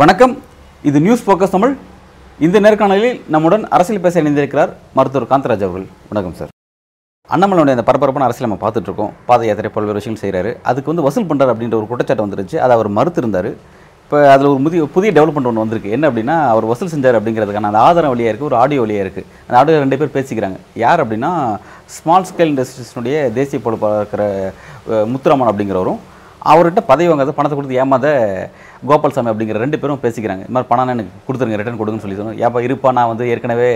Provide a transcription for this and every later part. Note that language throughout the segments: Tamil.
வணக்கம். இது நியூஸ் ஃபோக்கஸ் தமிழ். இந்த நேர்காணலில் நம்முடன் அரசியல் பேச இணைந்திருக்கிறார் மருத்துவர் காந்தராஜ் அவர்கள். வணக்கம் சார் அண்ணாமலையுடைய அந்த பரபரப்பான அரசியல் நம்ம பார்த்துட்டு இருக்கோம். பாத யாத்திரை பல்வேறு விஷயங்கள் செய்கிறாரு அதுக்கு வந்து வசூல் பண்ணுறாரு அப்படின்ற ஒரு குற்றச்சாட்டு வந்துருச்சு. அதை அவர் மறுத்திருந்தார். இப்போ அதில் ஒரு புதிய புதிய டெவலப்மெண்ட் ஒன்று வந்திருக்கு. என்ன அப்படின்னா அவர் வசூல் செஞ்சார் அப்படிங்கிறதுக்கான அந்த ஆதாரம் வழியாக இருக்குது ஒரு ஆடியோ வழியாக இருக்குது அந்த ஆடியோ ரெண்டு பேர் பேசிக்கிறாங்க. யார் அப்படின்னா ஸ்மால் ஸ்கேல் இண்டஸ்ட்ரீஸ்னுடைய தேசிய பொறுப்பாளர் இருக்கிற முத்துராமன் அப்படிங்கிறவரும் அவர்கிட்ட பதவி வாங்காத பணத்தை கொடுத்து ஏமாத கோபால்சாமி அப்படிங்கிற ரெண்டு பேரும் பேசிக்கிறாங்க. இந்த மாதிரி பணம் எனக்கு கொடுத்துருங்க ரிட்டர்ன் கொடுங்கன்னு சொல்லி சொன்னோம் ஏப்பா இருப்பா நான் வந்து ஏற்கனவே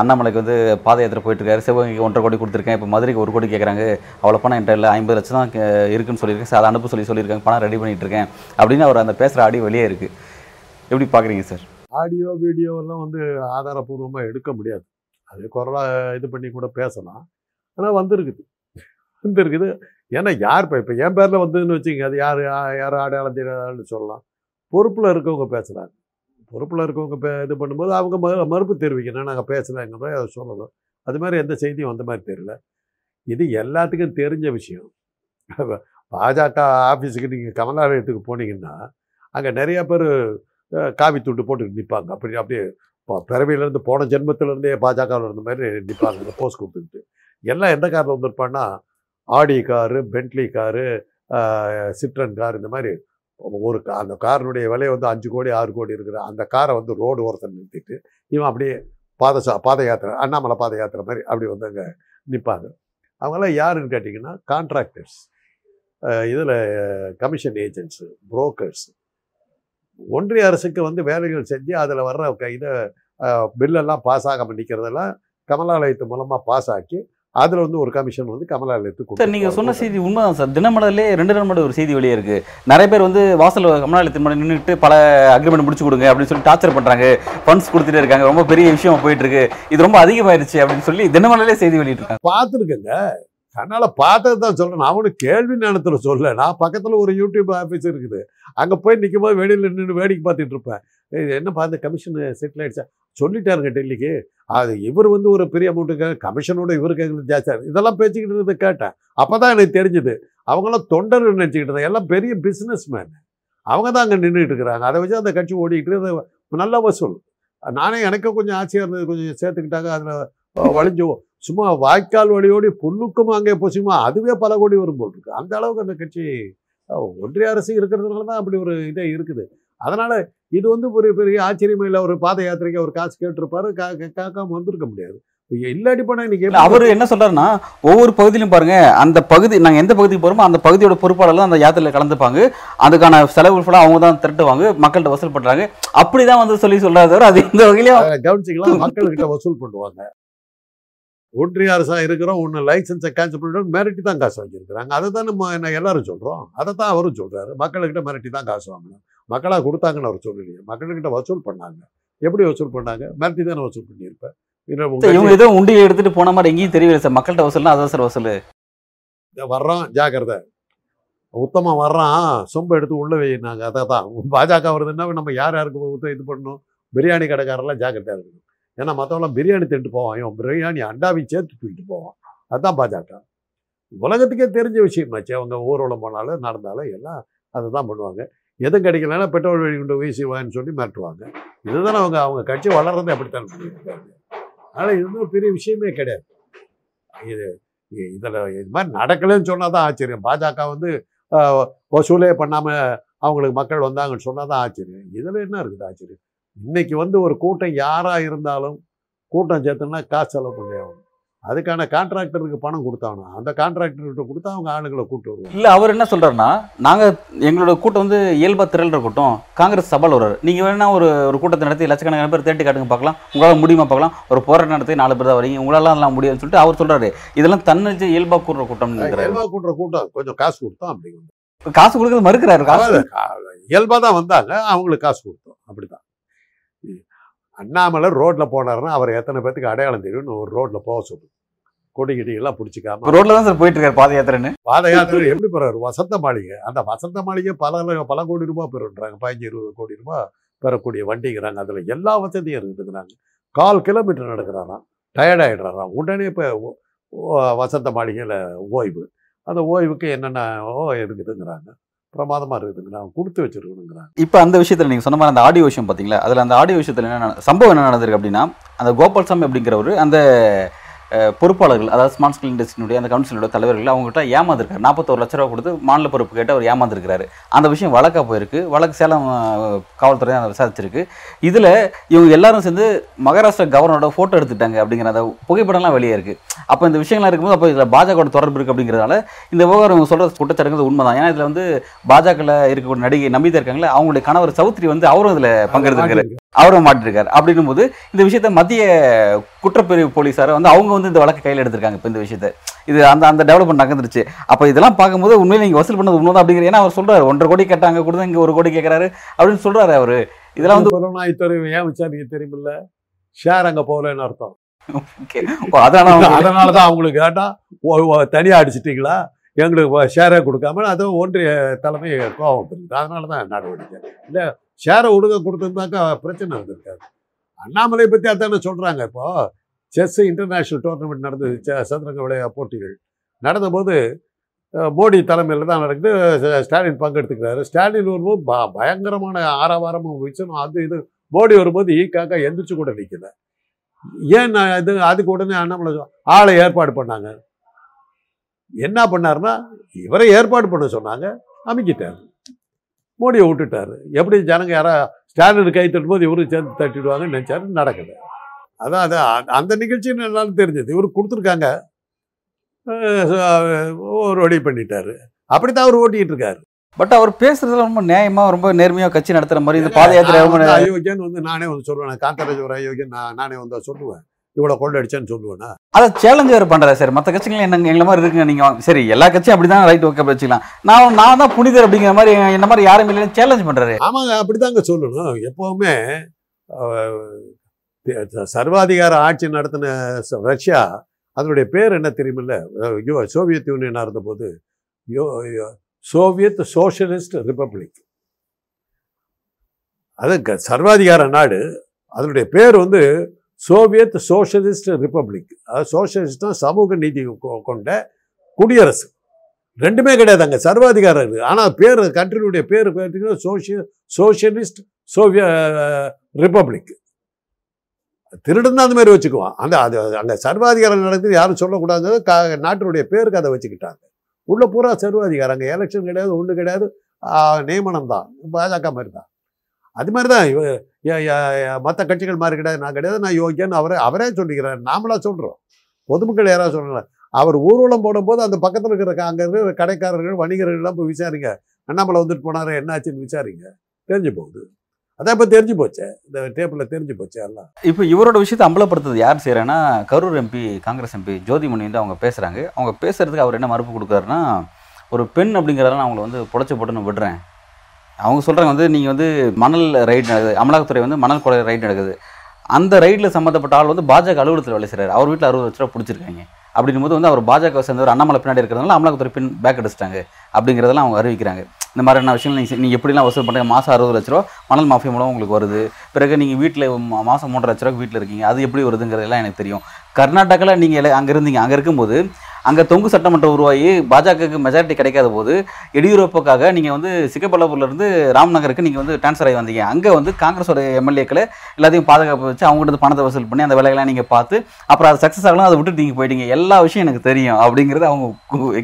அண்ணாமலைக்கு வந்து பாத யாத்திரை போயிட்டுருக்காரு. சிவகங்கைக்கு ஒன்றரை கோடி கொடுத்துருக்கேன். இப்போ மதுரைக்கு ஒரு கோடி கேட்குறாங்க அவ்வளோ பணம் என்கிட்ட இல்லை. ஐம்பது லட்சம் தான் இருக்குன்னு சொல்லியிருக்கேன். சார் அதை அனுப்ப சொல்லி சொல்லியிருக்காங்க. பணம் ரெடி பண்ணிகிட்டு இருக்கேன் அப்படின்னு அவர் அந்த பேசுகிற ஆடியோ வெளியே இருக்குது எப்படி பார்க்குறீங்க சார்? ஆடியோ வீடியோ எல்லாம் வந்து ஆதாரபூர்வமாக எடுக்க முடியாது. அது குரலாக இது பண்ணி கூட பேசலாம். ஆனால் வந்திருக்குது. வந்திருக்குது. ஏன்னா யார் இப்போ இப்போ என் பேரில் வந்ததுன்னு வச்சுக்கங்க அது யார் யார் அடையாளம் தெரியாதான்னு சொல்லலாம். பொறுப்பில் இருக்கவங்க பேசுகிறாங்க பொறுப்பில் இருக்கவங்க பே இது பண்ணும்போது அவங்க மறு மறுப்பு தெரிவிக்கணும். நாங்கள் பேசலைங்கிற அதை சொல்லணும். அது மாதிரி எந்த செய்தியும் வந்த மாதிரி தெரியல. இது எல்லாத்துக்கும் தெரிஞ்ச விஷயம். பாஜக ஆஃபீஸுக்கு நீங்கள் கமலாலயத்துக்கு போனீங்கன்னா அங்கே நிறைய பேர் காவி துண்டு போட்டு நிற்பாங்க அப்படி அப்படியே இப்போ பிறவியிலேருந்து போன ஜென்மத்திலேருந்தே பாஜகவில் இருந்த மாதிரி நிற்பாங்க அந்த போஸ்ட் கொடுத்துக்கிட்டு. எல்லாம் எந்த காரில் வந்திருப்பான்னா Audi car Bentley car Citroen car இந்த மாதிரி ஒரு கா- அந்த காரினுடைய விலை வந்து அஞ்சு கோடி ஆறு கோடி இருக்கிற அந்த காரை வந்து ரோடு ஓரத்தில் நிறுத்திட்டு இவன் அப்படியே பாத சா பாத யாத்திரை அண்ணாமலை பாத யாத்திரை மாதிரி அப்படி வந்து அங்கே நிற்பாங்க அவங்களாம் யாருன்னு கேட்டிங்கன்னா கான்ட்ராக்டர்ஸ் இதில் கமிஷன் ஏஜென்ட்ஸு புரோக்கர்ஸ் ஒன்றிய அரசுக்கு வந்து வேலைகள் செஞ்சு அதில் வர்ற இதை பில்லெல்லாம் பாஸ் ஆகாமல் நிற்கிறதெல்லாம் கமலாலயத்து மூலமாக பாஸ் ஆக்கி அதில் வந்து ஒரு கமிஷன் வந்து கமலாலயத்துக்கு சார் நீங்கள் சொன்ன. செய்தி உண்மைதான் சார். தினமலர்லே ரெண்டு நாள் ஒரு செய்தி வெளியே இருக்கு. நிறைய பேர் வந்து வாசல் கமலாலயத்தின் முன்னாடி நின்றுட்டு பல அக்ரிமெண்ட் முடிச்சு கொடுங்க அப்படின்னு சொல்லி டார்ச்சர் பண்றாங்க. ஃபண்ட்ஸ் கொடுத்துட்டே இருக்காங்க. ரொம்ப பெரிய விஷயம் போயிட்டு இருக்கு இது ரொம்ப அதிகமாயிருச்சு அப்படின்னு சொல்லி தினமலர்லே செய்தி வெளியிட்டிருக்காங்க. பார்த்துருக்கேங்க. கண்ணால் பார்த்தது தான் சொல்கிறேன் அவனு கேள்வி நேரத்தில் சொல்ல நான் பக்கத்தில் ஒரு யூடியூப் ஆஃபீஸ் இருக்குது. அங்கே போய் நிற்கும் போது வெளியில் நின்று வேடிக்கை பார்த்துட்டு இருப்பேன். என்ன பார்த்து கமிஷன் செட்டில் ஆயிடுச்சா? சொல்லிட்டாருங்க டெல்லிக்கு. அது இவர் வந்து ஒரு பெரிய அமௌண்ட்டுக்கு கமிஷனோட இவர் எங்களுக்கு ஜாஸ்தியாக இதெல்லாம் பேசிக்கிட்டு இருந்தது கேட்டேன். அப்போ தான் எனக்கு தெரிஞ்சுது அவங்களாம் தொண்டர் நினச்சிக்கிட்டு இருந்தாங்க. எல்லாம் பெரிய பிஸ்னஸ் மேன் அவங்க தான் அங்கே நின்றுட்டு இருக்கிறாங்க. அதை வச்சு அந்த கட்சி ஓடிக்கிட்டு நல்ல வசூல் நானே எனக்கு கொஞ்சம் ஆசையாக இருந்தது. கொஞ்சம் சேர்த்துக்கிட்டாங்க. அதில் வழிஞ்சு சும்மா வாய்க்கால் வழியோடி புல்லுக்கும் அங்கே பொசுமா அதுவே பல கோடி வரும் போல் இருக்குது அந்த அளவுக்கு அந்த கட்சி ஒன்றிய அரசு இருக்கிறதுனால தான் அப்படி ஒரு இதே இருக்குது. அதனால இது வந்து ஒரு பெரிய ஆச்சரியமே இல்லை ஒரு பாத யாத்திரைக்கு அவர் காசு கேட்டிருப்பாரு. கா கேட்காம வந்திருக்க முடியாது. இங்க இல்லாட்டி போனா இன்னைக்கு அவரு என்ன சொல்றாருன்னா ஒவ்வொரு பகுதியிலும் பாருங்க அந்த பகுதி நாங்க எந்த பகுதிக்கு போறோமோ அந்த பகுதியோட பொறுப்பாளர்கள் அந்த யாத்திரையில கலந்துப்பாங்க. அதுக்கான செலவு ஃபுல்லாக அவங்க தான் திரட்டுவாங்க. மக்கள்கிட்ட வசூல் பண்றாங்க. அப்படிதான் வந்து சொல்லி சொல்றாரு தவிர அது இந்த வகையிலும் கவனிச்சிக்கலாம். மக்கள்கிட்ட வசூல் பண்ணுவாங்க. ஒன்றிய அரசா இருக்கிறோம் ஒன்று லைசன்ஸை கேன்சல் பண்ணிட்டு மிரட்டி தான் காசு வாங்கியிருக்கிறாங்க. அதை தான் நம்ம என்ன எல்லாரும் சொல்கிறோம் அதை தான் அவரும் சொல்கிறாரு மக்கள்கிட்ட மிரட்டி தான் காசு வாங்கணும். மக்களாக கொடுத்தாங்கன்னு அவர் சொல்லலையே. மக்கள்கிட்ட வசூல் பண்ணாங்க. எப்படி வசூல் பண்ணாங்க? மிரட்டி தானே வசூல் பண்ணியிருப்பேன். இவங்க ஏதோ உண்டியை எடுத்துட்டு போன மாதிரி எங்கேயும் தெரியல சார். மக்கள்கிட்ட வசூல்னா அதான் சார் வசூல். வர்றான் ஜாக்கிரதை. உத்தமம் வர்றான் சொம்பு எடுத்து உள்ள வைனாங்க அதை தான் பாஜக வருதுன்னா நம்ம யார் யாருக்கு ஊத்த இது பண்ணணும்? பிரியாணி கடைக்காரெல்லாம் ஜாக்கிரதையாக இருக்கணும். ஏன்னா மற்றவங்களாம் பிரியாணி தின்ட்டு போவான். இவன் பிரியாணி அண்டாவையும் சேர்த்து தூக்கிட்டு போவான். அதுதான் பாஜக. உலகத்துக்கே தெரிஞ்ச விஷயமாச்சு அவங்க ஊர்வலம் போனாலும் நடந்தாலும் எல்லாம் அதை தான் பண்ணுவாங்க. எதுவும் கிடைக்கலன்னா பெட்ரோல் வெடிகுண்டு வீசுவான்னு சொல்லி மிரட்டுவாங்க. இதுதான் அவங்க அவங்க கட்சி வளர்றதை அப்படித்தான். பண்ணியிருக்காங்க அதனால் இது பெரிய விஷயமே கிடையாது. இது இதில் இது மாதிரி நடக்கலைன்னு சொன்னால் தான் ஆச்சரியம். பாஜக வந்து வசூலே பண்ணாமல் அவங்களுக்கு மக்கள் வந்தாங்கன்னு சொன்னால் தான் ஆச்சரியம். இதில் என்ன இருக்குது ஆச்சரியம்? இன்றைக்கி வந்து ஒரு கூட்டம் யாராக இருந்தாலும் கூட்டம் சேர்த்துனா காசு செலவு பண்ணி ஆகணும் அதுக்கான கான்ட்ராக்டருக்கு பணம் கொடுத்தாகணும் அந்த கான்ட்ராக்டர்கிட்ட கொடுத்தா அவங்க ஆளுங்களை கூட்டு வருவாங்க. இல்ல அவர் என்ன சொல்றாருன்னா நாங்க எங்களோட கூட்டம் வந்து இயல்பா திரள்ற கூட்டம் காங்கிரஸ் சபால் வர்றாரு. நீங்க வேணா ஒரு ஒரு கூட்டத்தை நடத்தி லட்சக்கணக்கான பேர் தேட்டி காட்டுங்க பார்க்கலாம். உங்களால முடியுமா பார்க்கலாம். ஒரு போராட்டம் நடத்தி நாலு பேர் தான் வரீங்க. உங்களால எல்லாம் முடியாதுன்னு சொல்லிட்டு அவர் சொல்றாரு. இதெல்லாம் தன்னச்சு இயல்பா கூடுற கூட்டம் இயல்பாக கூட்டுற கூட்டம் கொஞ்சம் காசு கொடுத்தோம் அப்படி வந்து. காசு கொடுக்கறது மறுக்கிறாரு காசு. இயல்பாக தான் வந்தாங்க அவங்களுக்கு காசு கொடுத்தோம். அப்படிதான். அண்ணாமலை ரோட்ல போனாருன்னா அவர் எத்தனை பேத்துக்கு அடையாளம் தெரியும்னு ஒரு ரோட்ல போக சொல்லு. கொடி கிடியெல்லாம் பிடிச்சிக்காம ரோட்ல தான் சார் போயிட்டு இருக்காரு பாத யாத்திரைன்னு? பாத யாத்திரை எப்படி போறாரு? வசந்த மாளிகை. அந்த வசந்த மாளிகை பல பல கோடி ரூபாய் பெறுன்றாங்க. பதினஞ்சு இருபது கோடி ரூபாய் பெறக்கூடிய வண்டிங்கிறாங்க. அதுல எல்லா வசதியும் இருக்குதுங்கிறாங்க கால் கிலோமீட்டர் நடக்கிறாராம். டயர்ட் ஆகிடுறாராம் உடனே இப்போ வசந்த மாளிகையில் ஓய்வு. அந்த ஓய்வுக்கு என்னென்ன இருக்குதுங்கிறாங்க. பிரமாதமாக இருக்குதுங்கிறாங்க கொடுத்து வச்சிருக்கணுங்கிறாங்க. இப்போ அந்த விஷயத்தில் நீங்கள் சொன்ன மாதிரி அந்த ஆடியோ விஷயம் பார்த்தீங்களா அதில் அந்த ஆடியோ விஷயத்தில் என்ன சம்பவம் என்ன நடந்திருக்கு அப்படின்னா அந்த கோபால்சாமி அப்படிங்கிறவர் அந்த பொறுப்பாளர்கள் அதாவது ஸ்மார்ட் ஸ்கில் இண்டஸ்ட்ரியினுடைய அந்த கவுன்சிலோட தலைவர்கள் அவங்ககிட்ட ஏமாந்துருக்காரு. நாற்பத்தோரு லட்ச ரூபா கொடுத்து மாநில பொறுப்பு கேட்டு அவர் ஏமாந்துருக்காரு அந்த விஷயம் வழக்கா போயிருக்கு. வழக்கு சேலம் காவல்துறை அதை விசாரிச்சிருக்கு. இதில் இவங்க எல்லாரும் சேர்ந்து மகாராஷ்டிரா கவர்னரோட ஃபோட்டோ எடுத்துட்டாங்க அப்படிங்கிற அந்த புகைப்படம்லாம் வெளியே இருக்குது அப்போ இந்த விஷயங்கள்லாம் இருக்கும்போது அப்போ இதில் பாஜக தொடர்பு இருக்குது அப்படிங்கிறதால இந்த விவகாரம் இவங்க சொல்கிற குற்றச்சாட்டுங்கிறது உண்மைதான். ஏன்னா இதில் வந்து பாஜகவில் இருக்கக்கூடிய நடிகை நம்பிதா இருக்காங்களே அவங்களுடைய கணவர் சௌத்ரி வந்து அவரும் இதில் பங்கெடுத்திருக்காரு. அவரும் மாட்டிருக்காரு. அப்படின்னும் போது இந்த விஷயத்த மத்திய குற்றப்பிரிவு போலீஸார் வந்து அவங்க வந்து இந்த வழக்கு கையில் எடுத்திருக்காங்க. இப்போ இந்த விஷயத்த. இது அந்த அந்த டெவலப்மெண்ட் நகர்ந்துருச்சு. அப்போ இதெல்லாம் பார்க்கும்போது உண்மையில நீங்கள் வசூல் பண்ணது உண்மைதான் அப்படிங்கிற ஏன்னா அவர் சொல்றாரு ஒன்றரை கோடி கேட்டாங்க கூட இங்கே ஒரு கோடி கேட்குறாரு அப்படின்னு சொல்றாரு அவர். இதெல்லாம் வந்து புலனாய்த்துறை ஏன் விசாரிக்க தெரியுமில்ல? ஷேர் அங்கே போகலன்னு அர்த்தம். அதனால அதனால தான் அவங்களுக்கு கேட்டால் தனியாக அடிச்சிட்டிங்களா? எங்களுக்கு ஷேரை கொடுக்காம அது ஒன்றிய தலைமை கோவம் இருக்குது அதனால தான் நடவடிக்கை இல்லை ஷேரை ஒழுங்கா கொடுத்துருந்தாக்கா பிரச்சனை இருந்திருக்காது அண்ணாமலை பற்றி அதானே சொல்கிறாங்க இப்போ? செஸ் இன்டர்நேஷ்னல் டோர்னமெண்ட் நடந்தது. செ- சதுரங்க விளையா போட்டிகள். நடந்தபோது மோடி தலைமையில் தான் நடக்குது. ஸ்டாலின் பங்கெடுத்துக்கிறாரு. ஸ்டாலின் வரும்போது ப பயங்கரமான ஆரவாரமும் விச்சனும் அது இது. மோடி வரும்போது ஈக்காக்கா எந்திரிச்சு கூட நிற்கல ஏன் நான் இது அதுக்கு உடனே அண்ணாமலை ஆளை ஏற்பாடு பண்ணாங்க. என்ன பண்ணாருன்னா இவரை ஏற்பாடு பண்ண சொன்னாங்க. அமைக்கிட்டார். மோடியை விட்டுட்டாரு. எப்படி ஜனங்க யாரா ஸ்டாலின் கை தட்டும்போது இவரும் சேர்ந்து தட்டிடுவாங்கன்னு நினைச்சாரு. நடக்கலை. அதான் அது அ- அந்த நிகழ்ச்சி என்னாலும் தெரிஞ்சது. இவர் கொடுத்துருக்காங்க. ஒரு வழி பண்ணிட்டாரு. அப்படித்தான் அவர் ஓட்டிக்கிட்டு இருக்காரு பட் அவர் பேசுறதுல ரொம்ப நியாயமா ரொம்ப நேர்மையா கட்சி நடத்துற மாதிரி இந்த பாத யாத்திரை ரொம்ப வந்து நானே வந்து சொல்லுவேன். காந்தராஜ் ஒரு அயோக்கியன் நான் நானே வந்து சொல்லுவேன். இவ்வளோ கொள்ள அடிச்சேன்னு சொல்லுவேன்னா அதை சேலஞ்ச் வேறு பண்ணுறாரு சார். மற்ற கட்சிகள் என்ன எங்களை மாதிரி இருக்குங்க நீங்கள் வாங்க. சரி எல்லா கட்சியும் அப்படி தான் ரைட் ஓகே வச்சுக்கலாம். நான் நான் தான் புனிதர் அப்படிங்கிற மாதிரி என்ன மாதிரி யாரும் இல்லைன்னு சேலஞ்ச் பண்ணுறாரு ஆமாங்க அப்படிதாங்க சொல்லணும். எப்பவுமே சர்வாதிகார ஆட்சி நடத்தின ரஷ்யா அதனுடைய பேர் என்ன தெரியுமில்ல? யோ- சோவியத் யூனியனாக இருந்தபோது யோ யோ- சோவியத் சோஷலிஸ்ட் ரிப்பப்ளிக். அது க- சர்வாதிகார நாடு அதனுடைய பேர் வந்து சோவியத் சோஷலிஸ்ட் ரிப்பப்ளிக். அதாவது சோஷலிஸ்ட்னா சமூக நீதி கொ- கொண்ட குடியரசு. ரெண்டுமே கிடையாது அங்கே சர்வாதிகாரம் இருக்குது ஆனால் பேர் கண்ட்ரினுடைய பேர் பார்த்தீங்கன்னா சோஷியல் சோஷியலிஸ்ட் சோவிய ரிப்பப்ளிக். திருடன் தான் அந்த மாதிரி வச்சுக்குவான். அந்த அது அங்கே சர்வாதிகாரம் நடக்குது யாரும் சொல்லக்கூடாது. கா நாட்டினுடைய பேருக்கு அதை வச்சுக்கிட்டாங்க. உள்ள பூரா சர்வாதிகாரம். அங்கே எலெக்ஷன் கிடையாது ஒன்று கிடையாது. நியமனம் தான். பாஜக மாதிரி தான். அது மாதிரி தான். மற்ற கட்சிகள் மாதிரி கிடையாது நான் கிடையாது நான் யோகியன்னு அவரே அவரே சொல்லிக்கிறார். நாமளாக சொல்கிறோம் பொதுமக்கள் யாராவது சொல்கிறாங்க அவர் ஊர்வலம் போடும்போது அந்த பக்கத்தில் இருக்கிற அங்கே இருக்கிற கடைக்காரர்கள் வணிகர்கள்லாம் போய் விசாரிங்க. அண்ணாமலை வந்துட்டு போனாரு என்னாச்சுன்னு விசாரிங்க. தெரிஞ்சு போகுது. அதான் இப்போ தெரிஞ்சு போச்சு. இந்த டேப்பில் தெரிஞ்சு போச்சே எல்லாம். இப்போ இவரோட விஷயத்தை அம்பலப்படுத்துறது யார் செய்கிறேன்னா கரூர் எம்பி காங்கிரஸ் எம்பி ஜோதிமணி வந்து அவங்க பேசுகிறாங்க அவங்க பேசுறதுக்கு அவர் என்ன மறுப்பு கொடுக்குறாருன்னா ஒரு பெண் அப்படிங்கிறதால அவங்களை வந்து புடைச்சி போட்டுன்னு விடுறேன். அவங்க சொல்கிறாங்க வந்து நீங்கள் வந்து மணல் ரைடு நடக்குது அமலாக்கத்துறை வந்து மணல் கொலை ரைடு நடக்குது. அந்த ரைடில் சம்மந்தப்பட்ட ஆள் வந்து பாஜக அலுவலகத்தில் வேலை செய்கிறார் அவர் வீட்டில் அறுபது லட்ச ரூபா பிடிச்சிருக்காங்க. அப்படின்னும் போது வந்து அவர் பாஜக சேர்ந்தவர் அண்ணாமலை பின்னாடி இருக்கிறதுனால அமலாக்கத்துறை பின் பேக் அடிச்சிட்டாங்க. அப்படிங்கிறதெல்லாம் அவங்க அறிவிக்கிறாங்க. இந்த மாதிரியான விஷயங்கள் நீங்கள் நீங்கள் எப்படிலாம் வசூல் பண்ணுறீங்க மாதம் அறுபது லட்ச ரூபா மணல் மாஃபியா மூலம் உங்களுக்கு வருது. பிறகு நீங்கள் வீட்டில் மாதம் மூன்றரை லட்ச ரூபா வீட்டில் இருக்கீங்க. அது எப்படி வருதுங்கிறதெல்லாம் எனக்கு தெரியும். கர்நாடகாவில் நீங்கள் அங்கே இருந்தீங்க அங்கே இருக்கும்போது அங்கே தொங்கு சட்டமன்றம் உருவாகி பாஜகவுக்கு மெஜாரிட்டி கிடைக்காத போது எடியூரப்பாக்காக நீங்கள் வந்து சிக்கபல்லாபூர்லேருந்து ராம்நகருக்கு நீங்கள் வந்து ட்ரான்ஸ்ஃபர் ஆகி வந்தீங்க. அங்கே வந்து காங்கிரஸோட எம்எல்ஏக்களை எல்லாத்தையும் பாதுகாப்பு வச்சு அவங்ககிட்ட இருந்து பணத்தை வசூல் பண்ணி அந்த வேலையெல்லாம் நீங்கள் பார்த்து அப்புறம் அது சக்ஸஸ் ஆகலாம் அதை விட்டுட்டு நீங்கள் போயிட்டீங்க. எல்லா விஷயம் எனக்கு தெரியும் அப்படிங்கிறத அவங்க கு-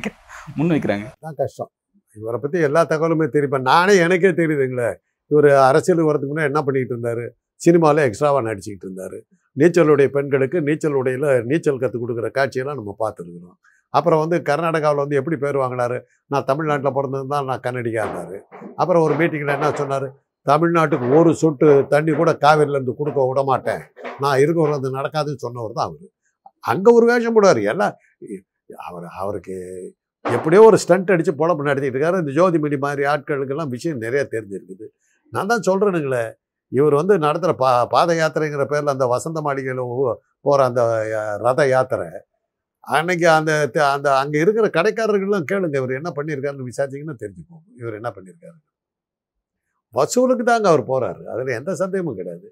முன் வைக்கிறாங்க. தான் கஷ்டம். இவரை பற்றி எல்லா தகவலுமே தெரியும்? நானே எனக்கே தெரியுதுங்களே. இவர் அரசியல் வரதுக்கு முன்னாடி என்ன பண்ணிக்கிட்டு இருந்தார்? சினிமாவில் எக்ஸ்ட்ராவாக நடிச்சுக்கிட்டு இருந்தார். நீச்சலுடைய பெண்களுக்கு நீச்சல் உடையில் நீச்சல் கற்றுக் கொடுக்குற காட்சியெல்லாம் நம்ம பார்த்துருக்குறோம். அப்புறம் வந்து கர்நாடகாவில் வந்து எப்படி பேர் வாங்கினாரு? நான் தமிழ்நாட்டில் பிறந்திருந்தால் நான் கன்னடியாக இருந்தார். அப்புறம் ஒரு மீட்டிங்கில் என்ன சொன்னார்? தமிழ்நாட்டுக்கு ஒரு சொட்டு தண்ணி கூட காவிரிலேருந்து கொடுக்க விட மாட்டேன். நான் இருக்கிற வந்து நடக்காதுன்னு சொன்னவர் தான் அவர். அங்கே ஒரு வேஷம் போடுவார். எல்லாம் அவர் அவருக்கு எப்படியோ ஒரு ஸ்டண்ட் அடித்து பொழப்பு நடத்திட்டு இருக்காரு. இந்த ஜோதிமணி மாதிரி ஆட்களுக்கெல்லாம் விஷயம் நிறையா தெரிஞ்சிருக்குது. நான் தான் சொல்கிறேனுங்களே இவர் வந்து நடத்துகிற பா பாத யாத்திரைங்கிற பேரில் அந்த வசந்த மாளிகையில் போகிற அந்த ரத யாத்திரை அன்னைக்கு அந்த த- அந்த அங்கே இருக்கிற கடைக்காரர்கள்லாம் கேளுங்க இவர் என்ன பண்ணியிருக்காருன்னு விசாரிச்சிங்கன்னா தெரிஞ்சுப்போம் இவர் என்ன பண்ணியிருக்காரு? வசூலுக்கு தாங்க அவர் போகிறாரு அதில் எந்த சந்தேகமும் கிடையாது.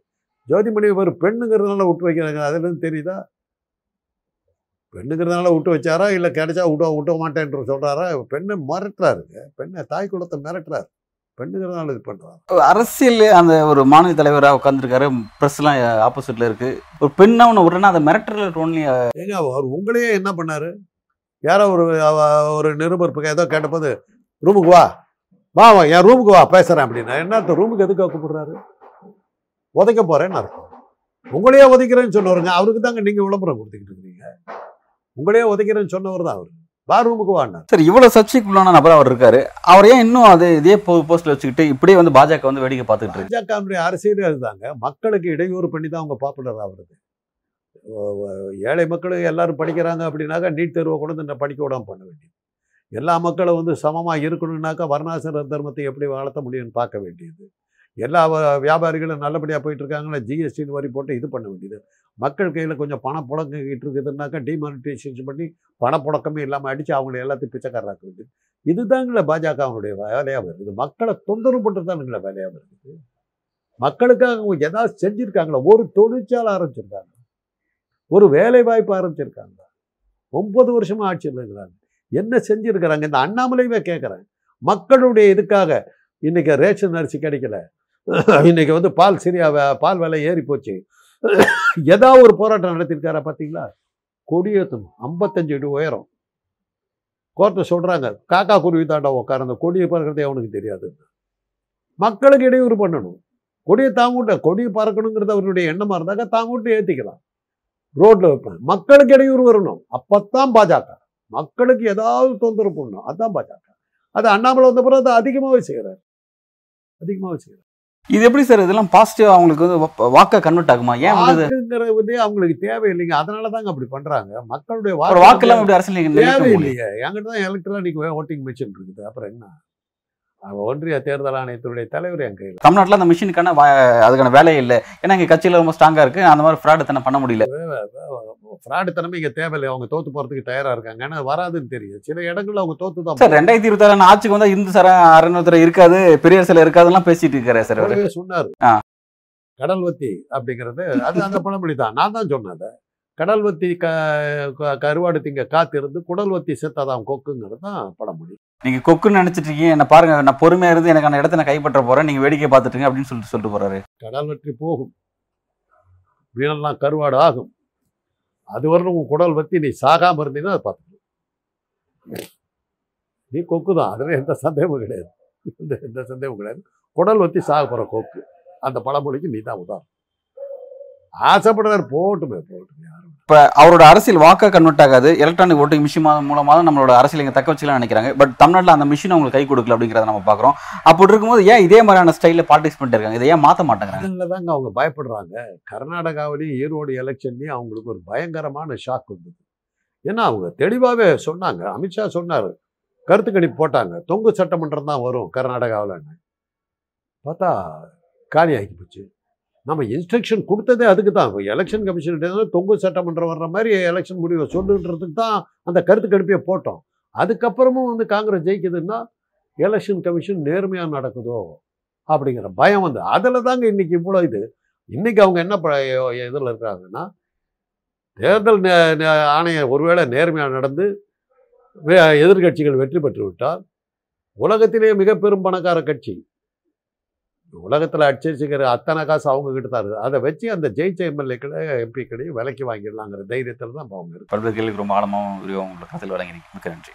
ஜோதிமணி ஒரு பெண்ணுங்கிறதுனால விட்டு வைக்கிறாங்க. அதுலேருந்து தெரியுதா? பெண்ணுங்கிறதுனால விட்டு வச்சாரா? இல்லை கிடைச்சா விட விட்ட மாட்டேன்ற சொல்கிறாரா பெண்ணை மிரட்டுறாருங்க. பெண்ணை தாய் குலத்தை மிரட்டுறாரு. பெண்ணுங்கிறதுனால இது பண்ணுறாரு அரசியல் அந்த ஒரு மாநில தலைவராக உட்காந்துருக்காரு ப்ரெஸ்லாம் ஆப்போசிட்ல இருக்கு. ஒரு பெண்ணா ஒன்று விட்றேன்னா அந்த மிரட்டல டோன்லி ஏங்க அவர் உங்களையே என்ன பண்ணாரு? யாரோ ஒரு ஒரு நிருபர் ஏதோ கேட்டபோது ரூமுக்கு வா. வா வா என் ரூமுக்கு வா பேசுறேன் அப்படின்னா என்ன ரூமுக்கு எதுக்கு கூப்பிடுறாரு? உதைக்க போறேன்னு அர்த்தம். உங்களையே உதைக்கிறேன்னு சொன்னவருங்க அவருக்கு தாங்க நீங்க விளம்பரம் கொடுத்துக்கிட்டு இருக்கீங்க உங்களையே உதைக்கிறேன்னு சொன்னவர் தான் அவர். வா ரூமுக்கு வாங்க சார் இவ்வளவு சர்ச்சைக்குள்ளான நபர் அவர் இருக்காரு. அவர் ஏன் இன்னும் அது இதே போஸ்ட்ல வச்சுக்கிட்டு இப்படியே வந்து பாஜக வந்து வேடிக்கை பார்த்துட்டு இருக்கு? பாஜகவுடைய அரசியலே அதுதாங்க. மக்களுக்கு இடையூறு பண்ணி தான் அவங்க பாப்புலர் ஆகுறது. ஏழை மக்கள் எல்லாரும் படிக்கிறாங்க அப்படின்னாக்கா நீட் தேர்வை கொண்டு இந்த படிக்க விடாம பண்ண வேண்டியது. எல்லா மக்களும் வந்து சமமாக இருக்கணும்னாக்கா வர்ணாசிர தர்மத்தை எப்படி வளர்த்த முடியும்னு பார்க்க வேண்டியது. எல்லா வ- வியாபாரிகளும் நல்லபடியாக போயிட்டுருக்காங்களா ஜிஎஸ்டின்னு வரி போட்டு இது பண்ண வேண்டியது. மக்கள் கையில் கொஞ்சம் பணம் புழங்கிட்டு இருக்குதுன்னாக்கா டிமானிட்டைசேஷன் பண்ணி பணப்புழக்கமே இல்லாமல் அடித்து அவங்கள எல்லாத்தையும் பிச்சைக்காரராக்க வேண்டியது. இதுதாங்களே பாஜக அவனுடைய வேலையாக வருது. மக்களை தொந்தரவு பண்ணுறது தானுங்களே வேலையாக வருது. மக்களுக்காக அவங்க ஏதாவது செஞ்சுருக்காங்களா? ஒரு தொழிற்சாலை ஆரம்பிச்சிருக்காங்க. ஒரு வேலை வாய்ப்பு ஆரம்பிச்சிருக்காங்க. ஒம்பது வருஷமாக ஆட்சியில் இருக்கிறாங்க என்ன செஞ்சுருக்கிறாங்க? இந்த அண்ணாமலையுமே கேட்குறேன் மக்களுடைய இதுக்காக இன்றைக்கி ரேஷன் அரிசி கிடைக்கல. இன்னைக்கு வந்து பால் சரியா பால் விலை ஏறி போச்சு. ஏதாவது ஒரு போராட்டம் நடத்திருக்காரா பார்த்தீங்களா? கொடியேற்றணும் ஐம்பத்தஞ்சு அடி உயரம். கோர்ட்டை சொல்கிறாங்க காக்கா குருவி தாண்டா உட்கார அந்த கொடியை பறக்கிறதே அவனுக்கு தெரியாது. மக்களுக்கு இடையூறு பண்ணணும். கொடியை தாங்கூட்ட கொடியை பறக்கணுங்கிறது அவருடைய எண்ணமாக இருந்தாக்க தாங்கூட்டு ஏற்றிக்கலாம் ரோட்டில் வைப்பேன். மக்களுக்கு இடையூறு வரணும். அப்போத்தான் பாஜக. மக்களுக்கு ஏதாவது தொந்தரவு பண்ணணும். அதுதான் பாஜக. அது அண்ணாமலை வந்த பிறகு அதை அதிகமாகவே செய்கிறார் அதிகமாகவே செய்கிறார் இது எப்படி சார் இதெல்லாம் பாசிட்டிவ் அவங்களுக்கு வந்து வாக்கா கன்வெர்ட் ஆகுமா? ஏன் வந்து அவங்களுக்கு தேவையில்லைங்க. அதனால தாங்க அப்படி பண்றாங்க. மக்களுடைய ஒரு வாக்கு எல்லாம் அரசியல் தேவையில்லையே. என்கிட்ட தான் எலக்ட்ரானிக் ஓட்டிங் மிஷின் இருக்குது. அப்புறம் என்ன? ஒன்றிய தேர்தல் ஆணையத்துடைய தலைவர் என் கையில். தமிழ்நாட்டுல அந்த மிஷினுக்கான அதுக்கான வேலையே இல்லை. ஏன்னா இங்க கட்சியில ரொம்ப ஸ்ட்ராங்கா இருக்கு. அந்த மாதிரி ஃப்ராட் தானே பண்ண முடியல. ஃப்ராடு தனமே இங்கே தேவையில்லை. அவங்க தோத்து போறதுக்கு தயாரா இருக்காங்க. ஏன்னா வராதுன்னு தெரியும் சில இடங்கள்ல அவங்க தோத்து தான் சார் ரெண்டாயிரத்தி இருபத்தி ஆறு ஆட்சிக்கு வந்தா இந்து சார அறநூத்தர இருக்காது பெரிய சில இருக்காதுலாம் பேசிட்டு இருக்காரு சார் சொன்னாரு. கடல்வத்தி அப்படிங்கிறது அது அந்த பழமொழி தான் நான் தான் சொன்னேன் அதை. கடல்வத்தி க க- கருவாடு திங்க காத்திருந்து குடல்வத்தி செத்தாதாம் கொக்குங்கிறது தான் பழமொழி நீங்க கொக்குன்னு நினைச்சிட்டு இருக்கீங்க. என்ன பாருங்க நான் பொறுமையா இருந்து எனக்கான இடத்த நான் கைப்பற்ற போறேன். நீங்க வேடிக்கை பார்த்துட்டுங்க அப்படின்னு சொல்லிட்டு சொல்லிட்டு போறாரு. கடல் வெற்றி போகும். வீரெல்லாம் கருவாடு ஆகும். அது வரணும் உன் குடல் வத்தி நீ சாகாம இருந்தீங்கன்னா அதை பார்த்துக்கணும் நீ கொக்கு தான். அதில் எந்த சந்தேகமும் கிடையாது. எந்த எந்த சந்தேகமும் கிடையாது. குடல் வத்தி சாக போகிற கொக்கு அந்த பழமொழிக்கு நீ தான் உதாரணம். ஆசைப்படுறாரு போட்டுமே போட்டுமே இப்ப அவரோட அரசியல் வாக்கா கன்வெர்ட் ஆகாது எலக்ட்ரானிக் ஓட்டிங் மிஷின் மூலமா தான் நம்மளோட அரசியல் இங்க தக்க வச்சுக்கலாம் நினைக்கிறாங்க. பட் தமிழ்நாட்டுல அந்த மிஷின் அவங்களுக்கு கை கொடுக்கல அப்படிங்கறத நம்ம பாக்குறோம் அப்படி இருக்கும்போது ஏன் இதே மாதிரியான ஸ்டைல்ல பாலிடிக்ஸ் பண்ணிட்டு இருக்காங்க? இதை ஏன் மாத்த மாட்டேங்கிறாங்க? அதில் தாங்க அவங்க பயப்படுறாங்க. கர்நாடகாவிலையும் ஈரோடு எலெக்ஷன்லையும் அவங்களுக்கு ஒரு பயங்கரமான ஷாக் வந்தது. ஏன்னா அவங்க தெளிவாகவே சொன்னாங்க. அமித்ஷா சொன்னார். கருத்து கணிப்பு போட்டாங்க. தொங்கு சட்டமன்றம் தான் வரும் கர்நாடகாவில்னு பார்த்தா காலி ஆகி போச்சு. நம்ம இன்ஸ்ட்ரக்ஷன் கொடுத்ததே அதுக்கு தான் எலெக்ஷன் கமிஷன் தொங்கு சட்டமன்றம் வர்ற மாதிரி எலெக்ஷன் முடிவை சொல்லுன்றதுக்கு தான் அந்த கருத்து கணிப்பையை போட்டோம். அதுக்கப்புறமும் வந்து காங்கிரஸ் ஜெயிக்குதுன்னா எலெக்ஷன் கமிஷன் நேர்மையாக நடக்குதோ அப்படிங்கிற பயம் வந்து. அதில் தாங்க இன்றைக்கி இவ்வளோ இது. இன்றைக்கி அவங்க என்ன இதில் இருக்காங்கன்னா தேர்தல் நே- ஆணையம் ஒருவேளை நேர்மையாக நடந்து எதிர்கட்சிகள் எதிர்க்கட்சிகள் வெற்றி பெற்று விட்டால் உலகத்திலேயே மிக பெரும் பணக்கார கட்சி உலகத்தில் அடிச்சிருச்சுங்கிற அத்தனை காசு அவங்க கிட்ட தான் இருக்குது. அதை வச்சு அந்த ஜெயிச்ச எம்எல்ஏக்களை எம்பிக்களையும் விலைக்கு வாங்கிடலாங்கிற தைரியத்தில் தான் இப்போ அவங்க இருக்கு பல்வேறு கேள்விக்கு ரொம்ப ஆழமாக விரிவாகவும் உங்களை கருத்தில் வழங்கினீங்க. மிக்க நன்றி.